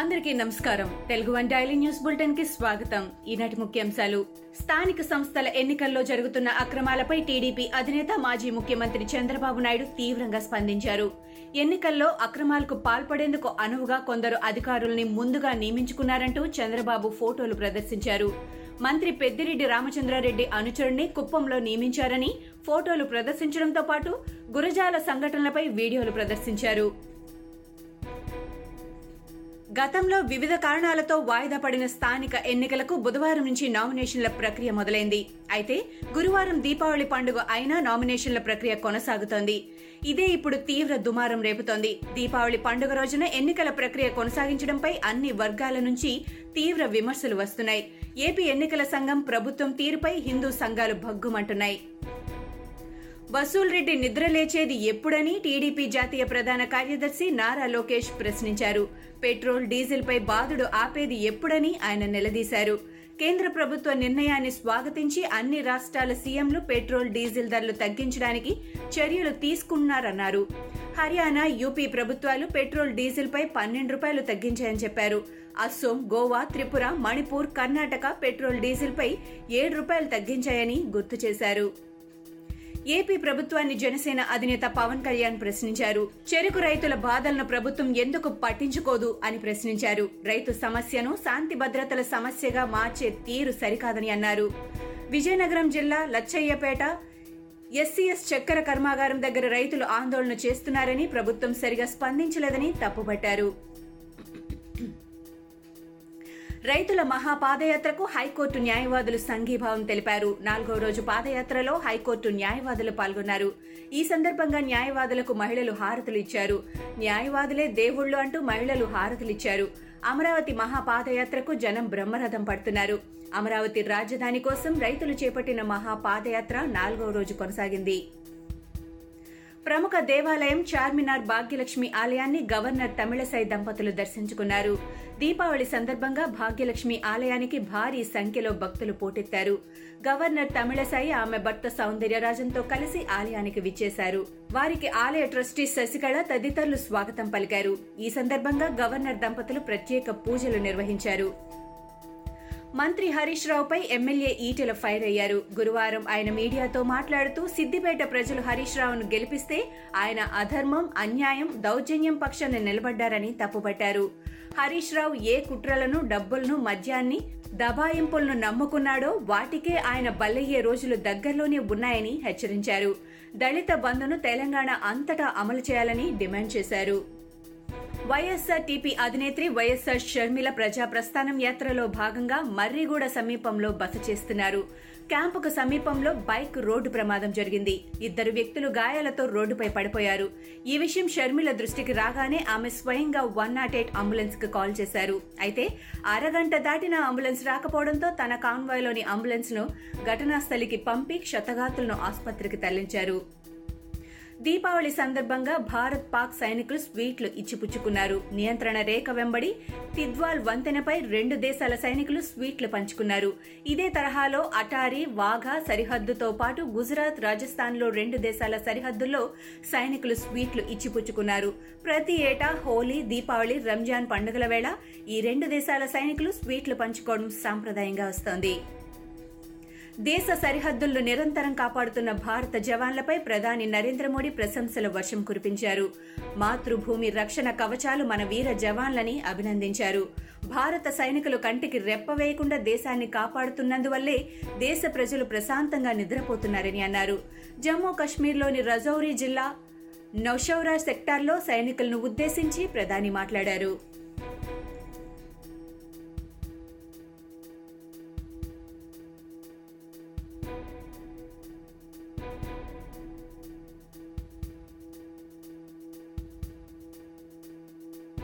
అందరికీ నమస్కారం. Telugu one daily news బులెటిన్కి స్వాగతం. ఈనాటి ముఖ్యాంశాలు. స్థానిక సంస్థల ఎన్నికల్లో జరుగుతున్న అక్రమాలపై టీడీపీ అధినేత మాజీ ముఖ్యమంత్రి చంద్రబాబు నాయుడు తీవ్రంగా స్పందించారు. ఎన్నికల్లో అక్రమాలకు పాల్పడేందుకు అనువుగా కొందరు అధికారుల్ని ముందుగా నియమించుకున్నారంటూ చంద్రబాబు ఫోటోలు ప్రదర్శించారు. మంత్రి పెద్దిరెడ్డి రామచంద్రారెడ్డి అనుచరుణ్ణి కుప్పంలో నియమించారని ఫోటోలు ప్రదర్శించడంతో పాటు గురజాల సంఘటనలపై వీడియోలు ప్రదర్శించారు. గతంలో వివిధ కారణాలతో వాయిదా పడిన స్థానిక ఎన్నికలకు బుధవారం నుంచి నామినేషన్ల ప్రక్రియ మొదలైంది. అయితే గురువారం దీపావళి పండుగ అయినా నామినేషన్ల ప్రక్రియ కొనసాగుతోంది. ఇదే ఇప్పుడు తీవ్ర దుమారం రేపుతోంది. దీపావళి పండుగ రోజున ఎన్నికల ప్రక్రియ కొనసాగించడంపై అన్ని వర్గాల నుంచి తీవ్ర విమర్శలు వస్తున్నాయి. ఏపీ ఎన్నికల సంఘం ప్రభుత్వం తీరుపై హిందూ సంఘాలు భగ్గుమంటున్నాయి. వసూల్ రెడ్డి నిద్రలేచేది ఎప్పుడని టీడీపీ జాతీయ ప్రధాన కార్యదర్శి నారా లోకేష్ ప్రశ్నించారు. పెట్రోల్ డీజిల్ పై బాధుడు ఆపేది ఎప్పుడని ఆయన నిలదీశారు. కేంద్ర ప్రభుత్వ నిర్ణయాన్ని స్వాగతించి అన్ని రాష్ట్రాల సీఎంలు పెట్రోల్ డీజిల్ ధరలు తగ్గించడానికి చర్యలు తీసుకున్నారన్నారు. హర్యానా యూపీ ప్రభుత్వాలు పెట్రోల్ డీజిల్ పై పన్నెండు రూపాయలు తగ్గించాయని చెప్పారు. అస్సోం గోవా త్రిపుర మణిపూర్ కర్ణాటక పెట్రోల్ డీజిల్ పై ఏడు రూపాయలు తగ్గించాయని గుర్తు చేశారు. ఏపీ ప్రభుత్వాన్ని జనసేన అధినేత పవన్ కళ్యాణ్ ప్రశ్నించారు. చెరుకు రైతుల బాధలను ప్రభుత్వం ఎందుకు పట్టించుకోదు అని ప్రశ్నించారు. రైతు సమస్యను శాంతి భద్రతల సమస్యగా మార్చే తీరు సరికాదని అన్నారు. విజయనగరం జిల్లా లచ్చయ్యపేట ఎస్సీఎస్ చక్కెర కర్మాగారం దగ్గర రైతులు ఆందోళన చేస్తున్నారని ప్రభుత్వం సరిగా స్పందించలేదని తప్పుపట్టారు. రైతుల మహాపాదయాత్రకు హైకోర్టు న్యాయవాదులు సంఘీభావం తెలిపారు. నాలుగో రోజు పాదయాత్రలో హైకోర్టు న్యాయవాదులు పాల్గొన్నారు. ఈ సందర్భంగా న్యాయవాదులకు మహిళలు హారతులు ఇచ్చారు. న్యాయవాదులే దేవుళ్ళు అంటూ మహిళలు హారతులిచ్చారు అమరావతి మహాపాదయాత్రకు జనం బ్రహ్మరథం పడుతున్నారు. అమరావతి రాజధాని కోసం రైతులు చేపట్టిన మహాపాదయాత్ర నాలుగో రోజు కొనసాగింది. ప్రముఖ దేవాలయం చార్మినార్ భాగ్యలక్ష్మి ఆలయాన్ని గవర్నర్ తమిళసై దంపతులు దర్శించుకున్నారు. దీపావళి సందర్భంగా భాగ్యలక్ష్మి ఆలయానికి భారీ సంఖ్యలో భక్తులు పోటెత్తారు. గవర్నర్ తమిళసాయి ఆమె భర్త సౌందర్యరాజన్తో కలిసి ఆలయానికి విచ్చేశారు. వారికి ఆలయ ట్రస్టీ శశికళ తదితరులు స్వాగతం పలికారు. ఈ సందర్భంగా గవర్నర్ దంపతులు ప్రత్యేక పూజలు నిర్వహించారు. మంత్రి హరీష్ రావుపై ఎమ్మెల్యే ఈటెల ఫైర్ అయ్యారు. గురువారం ఆయన మీడియాతో మాట్లాడుతూ సిద్దిపేట ప్రజలు హరీష్ రావును గెలిపిస్తే ఆయన అధర్మం అన్యాయం దౌర్జన్యం పక్షాన నిలబడ్డారని తప్పుపట్టారు. హరీష్ రావు ఏ కుట్రలను డబ్బులను మద్యాన్ని దబాయింపులను నమ్ముకున్నాడో వాటికే ఆయన బలయ్యే రోజులు దగ్గరలోనే ఉన్నాయని హెచ్చరించారు. దళిత బంధును తెలంగాణ అంతటా అమలు చేయాలని డిమాండ్ చేశారు. వైఎస్సార్ టీపీ అధినేత్రి వైఎస్సార్ షర్మిల ప్రజా ప్రస్థానం యాత్రలో భాగంగా మర్రిగూడ సమీపంలో బస చేస్తున్నారు. క్యాంపుకు సమీపంలో బైక్ రోడ్డు ప్రమాదం జరిగింది. ఇద్దరు వ్యక్తులు గాయాలతో రోడ్డుపై పడిపోయారు. ఈ విషయం షర్మిల దృష్టికి రాగానే ఆమె స్వయంగా వన్ నాట్ ఎయిట్ అంబులెన్స్కు కాల్ చేశారు. అయితే అరగంట దాటిన అంబులెన్స్ రాకపోవడంతో తన కాన్వాయ్లోని అంబులెన్స్ను ఘటనాస్థలికి పంపి క్షతగాతులను ఆసుపత్రికి తరలించారు. దీపావళి సందర్భంగా భారత్ పాక్ సైనికులు స్వీట్లు ఇచ్చిపుచ్చుకున్నారు. నియంత్రణ రేఖ వెంబడి తిద్వాల్ వంతెనపై రెండు దేశాల సైనికులు స్వీట్లు పంచుకున్నారు. ఇదే తరహాలో అటారీ వాఘా సరిహద్దుతో పాటు గుజరాత్ రాజస్థాన్లో రెండు దేశాల సరిహద్దుల్లో సైనికులు స్వీట్లు ఇచ్చిపుచ్చుకున్నారు. ప్రతి ఏటా హోలీ దీపావళి రంజాన్ పండుగల వేళ ఈ రెండు దేశాల సైనికులు స్వీట్లు పంచుకోవడం సాంప్రదాయంగా వస్తోంది. దేశ సరిహద్దులను నిరంతరం కాపాడుతున్న భారత జవాన్లపై ప్రధాని నరేంద్ర మోడీ ప్రశంసల వర్షం కురిపించారు. మాతృభూమి రక్షణ కవచాలు మన వీర జవాన్లని అభినందించారు. భారత సైనికులు కంటికి రెప్పవేయకుండా దేశాన్ని కాపాడుతున్నందువల్లే దేశ ప్రజలు ప్రశాంతంగా నిద్రపోతున్నారని అన్నారు. జమ్మూ కశ్మీర్లోని రజౌరి జిల్లా నౌషౌరా సెక్టార్లో సైనికులను ఉద్దేశించి ప్రధాని మాట్లాడారు.